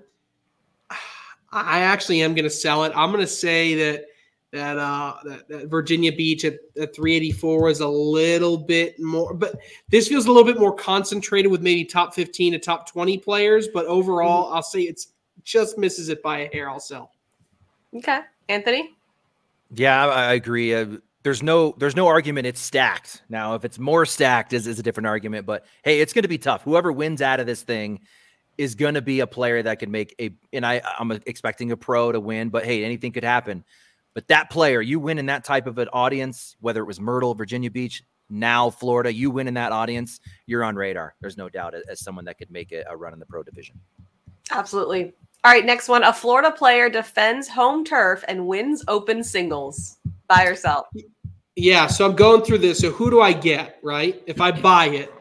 I actually am going to sell it. I'm going to say that that uh that, that Virginia Beach at, at 384 was a little bit more, but this feels a little bit more concentrated with maybe top 15 to top 20 players. But overall, mm-hmm. I'll say it's just misses it by a hair. I'll sell. Okay, Anthony. Yeah, I, I agree. Uh, there's no there's no argument it's stacked. Now, if it's more stacked is, is a different argument, but hey, it's going to be tough. Whoever wins out of this thing is going to be a player that could make a and I I'm expecting a pro to win, but hey, anything could happen. But that player, you win in that type of an audience, whether it was Myrtle, Virginia Beach, now Florida, you win in that audience, you're on radar. There's no doubt as someone that could make a run in the pro division. Absolutely. All right, next one. A Florida player defends home turf and wins open singles. Buy or sell? Yeah, so I'm going through this. So who do I get, right? If I buy it,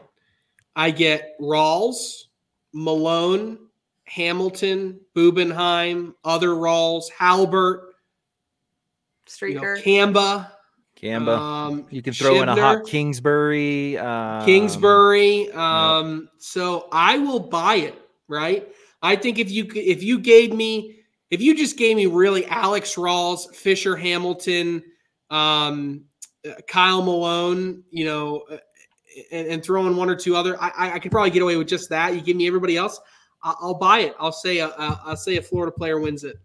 I get Rawls, Malone, Hamilton, Bubenheim, other Rawls, Halbert, Streaker, you know, Camba. Camba. Um, you can throw Shibner, in a hot Kingsbury. Um, Kingsbury. Um, yep. So I will buy it, right? I think if you if you gave me if you just gave me really Alex Rawls, Fisher Hamilton, um, uh, Kyle Malone, you know, uh, and, and throw in one or two other, I, I could probably get away with just that. You give me everybody else, I'll, I'll buy it. I'll say a, a, I'll say a Florida player wins it.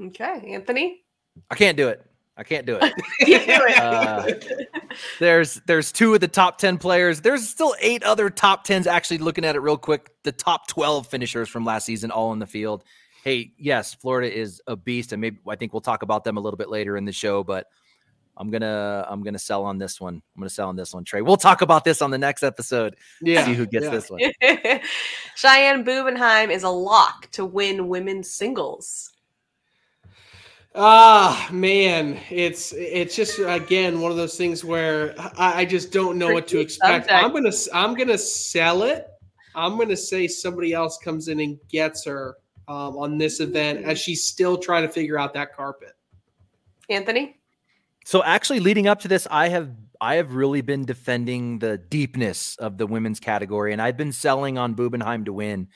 Okay, Anthony. I can't do it. I can't do it. uh, there's there's two of the top ten players. There's still eight other top tens. Actually, looking at it real quick, the top twelve finishers from last season all in the field. Hey, yes, Florida is a beast, and maybe I think we'll talk about them a little bit later in the show. But I'm gonna I'm gonna sell on this one. I'm gonna sell on this one, Trey. We'll talk about this on the next episode. Yeah, see who gets yeah. this one. Cheyenne Bubenheim is a lock to win women's singles. Ah, man, it's it's just again one of those things where I, I just don't know what to expect. I'm gonna I'm gonna sell it. I'm gonna say somebody else comes in and gets her um, on this event as she's still trying to figure out that carpet. Anthony. So actually, leading up to this, I have I have really been defending the deepness of the women's category, and I've been selling on Bubenheim to win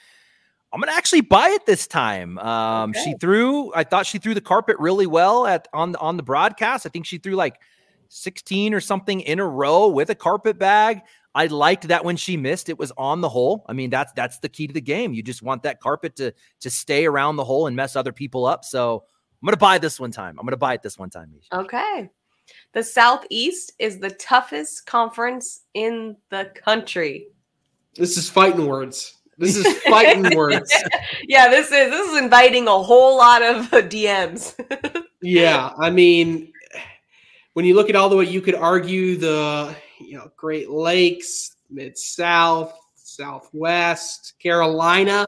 I'm gonna actually buy it this time. Um, okay. She threw. I thought she threw the carpet really well at on on the broadcast. I think she threw like 16 or something in a row with a carpet bag. I liked that when she missed, it was on the hole. I mean, that's that's the key to the game. You just want that carpet to to stay around the hole and mess other people up. So I'm gonna buy this one time. I'm gonna buy it this one time. Okay. The Southeast is the toughest conference in the country. This is fighting words. This is fighting words. Yeah, this is this is inviting a whole lot of DMs. yeah, I mean, when you look at all the way you could argue the you know Great Lakes, Mid South, Southwest, Carolina.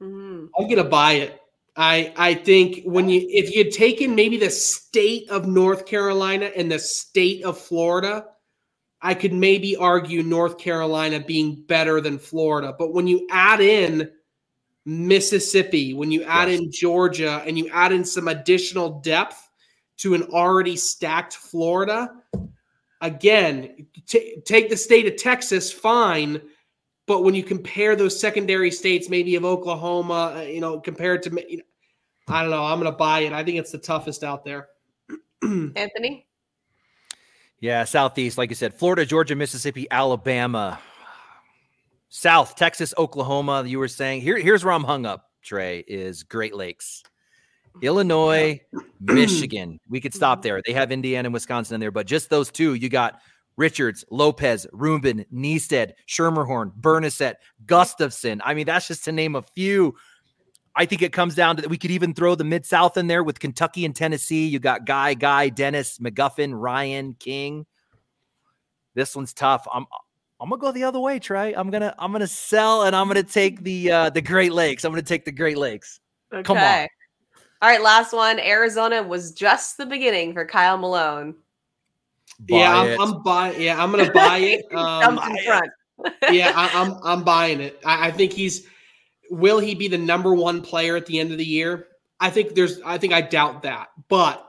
Mm-hmm. I'm gonna buy it. I I think when you if you had taken maybe the state of North Carolina and the state of Florida, I could maybe argue North Carolina being better than Florida. But when you add in Mississippi, when you add yes. in Georgia, and you add in some additional depth to an already stacked Florida, again, t- take the state of Texas, fine. But when you compare those secondary states, maybe of Oklahoma, uh, you know, compared to, you know, I don't know, I'm going to buy it. I think it's the toughest out there. Anthony? Yeah, Southeast, like you said, Florida, Georgia, Mississippi, Alabama, South, Texas, Oklahoma. You were saying here, here's where I'm hung up, Trey, is Great Lakes. Illinois, Michigan. We could stop there. They have Indiana and Wisconsin in there, but just those two, you got Richards, Lopez, Rubin, Neisted, Schermerhorn, Bernadette, Gustafson. I mean, that's just to name a few. I think it comes down to that. We could even throw the Mid South in there with Kentucky and Tennessee. You got Guy, Guy, Dennis, McGuffin, Ryan, King. This one's tough. I'm I'm gonna go the other way, Trey. I'm gonna I'm gonna sell and I'm gonna take the uh the Great Lakes. I'm gonna take the Great Lakes. Okay. Come on. All right, last one. Arizona was just the beginning for Kyle Malone. Buy yeah, I'm, I'm, buying. Yeah, I'm gonna buy it. Um, in front. yeah, I, am I'm, I'm buying it. I, I think he's. Will he be the number one player at the end of the year? I think there's. I think I doubt that. But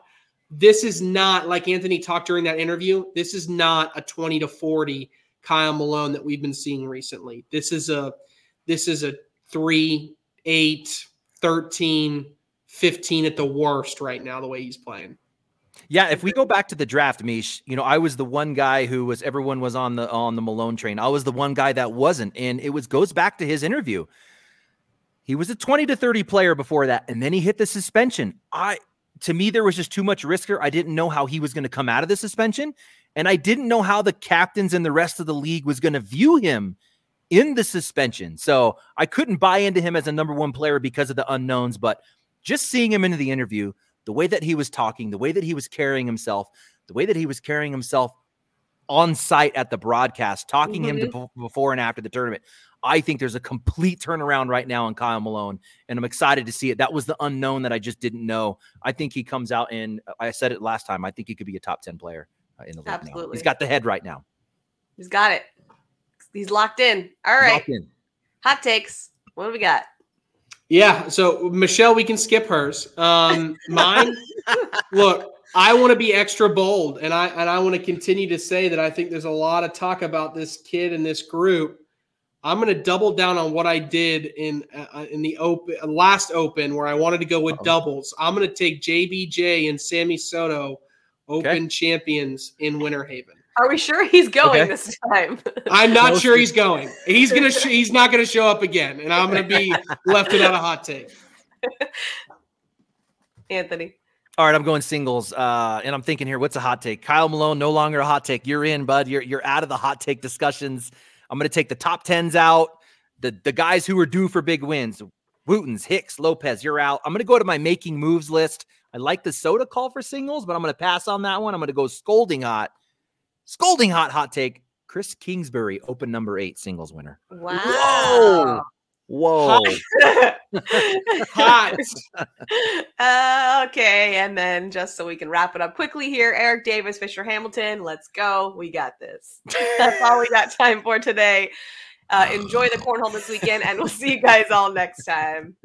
this is not like Anthony talked during that interview. This is not a 20 to 40 Kyle Malone that we've been seeing recently. This is a. This is a three, eight, 13 15 at the worst right now, the way he's playing. Yeah, if we go back to the draft, Mish, you know, I was the one guy who was everyone was on the on the Malone train. I was the one guy that wasn't, and it was goes back to his interview. He was a 20 to 30 player before that, and then he hit the suspension. I to me, there was just too much risker. I didn't know how he was going to come out of the suspension, and I didn't know how the captains and the rest of the league was going to view him in the suspension. So I couldn't buy into him as a number one player because of the unknowns. But just seeing him into the interview, the way that he was talking, the way that he was carrying himself, the way that he was carrying himself on site at the broadcast, talking mm-hmm. him to before and after the tournament. I think there's a complete turnaround right now on Kyle Malone, and I'm excited to see it. That was the unknown that I just didn't know. I think he comes out and I said it last time. I think he could be a top 10 player uh, in the league. Absolutely. Now. He's got the head right now. He's got it. He's locked in. All right. In. Hot takes. What do we got? Yeah. So Michelle, we can skip hers. Um, mine. look, I want to be extra bold, and I and I want to continue to say that I think there's a lot of talk about this kid and this group. I'm going to double down on what I did in uh, in the open last open where I wanted to go with doubles. I'm going to take JBJ and Sammy Soto, Open okay. champions in Winter Haven. Are we sure he's going okay. this time? I'm not Most sure he's going. He's gonna. Sh- he's not gonna show up again, and I'm gonna be left without a hot take. Anthony. All right, I'm going singles, uh, and I'm thinking here, what's a hot take? Kyle Malone, no longer a hot take. You're in, bud. You're you're out of the hot take discussions. I'm going to take the top tens out. The the guys who are due for big wins: Wootens, Hicks, Lopez. You're out. I'm going to go to my making moves list. I like the Soto call for singles, but I'm going to pass on that one. I'm going to go scolding hot scolding hot hot take. Chris Kingsbury, open number eight singles winner. Wow. Whoa. Hot. uh, okay. And then just so we can wrap it up quickly here, Eric Davis, Fisher Hamilton, let's go. We got this. That's all we got time for today. Uh, enjoy the cornhole this weekend, and we'll see you guys all next time.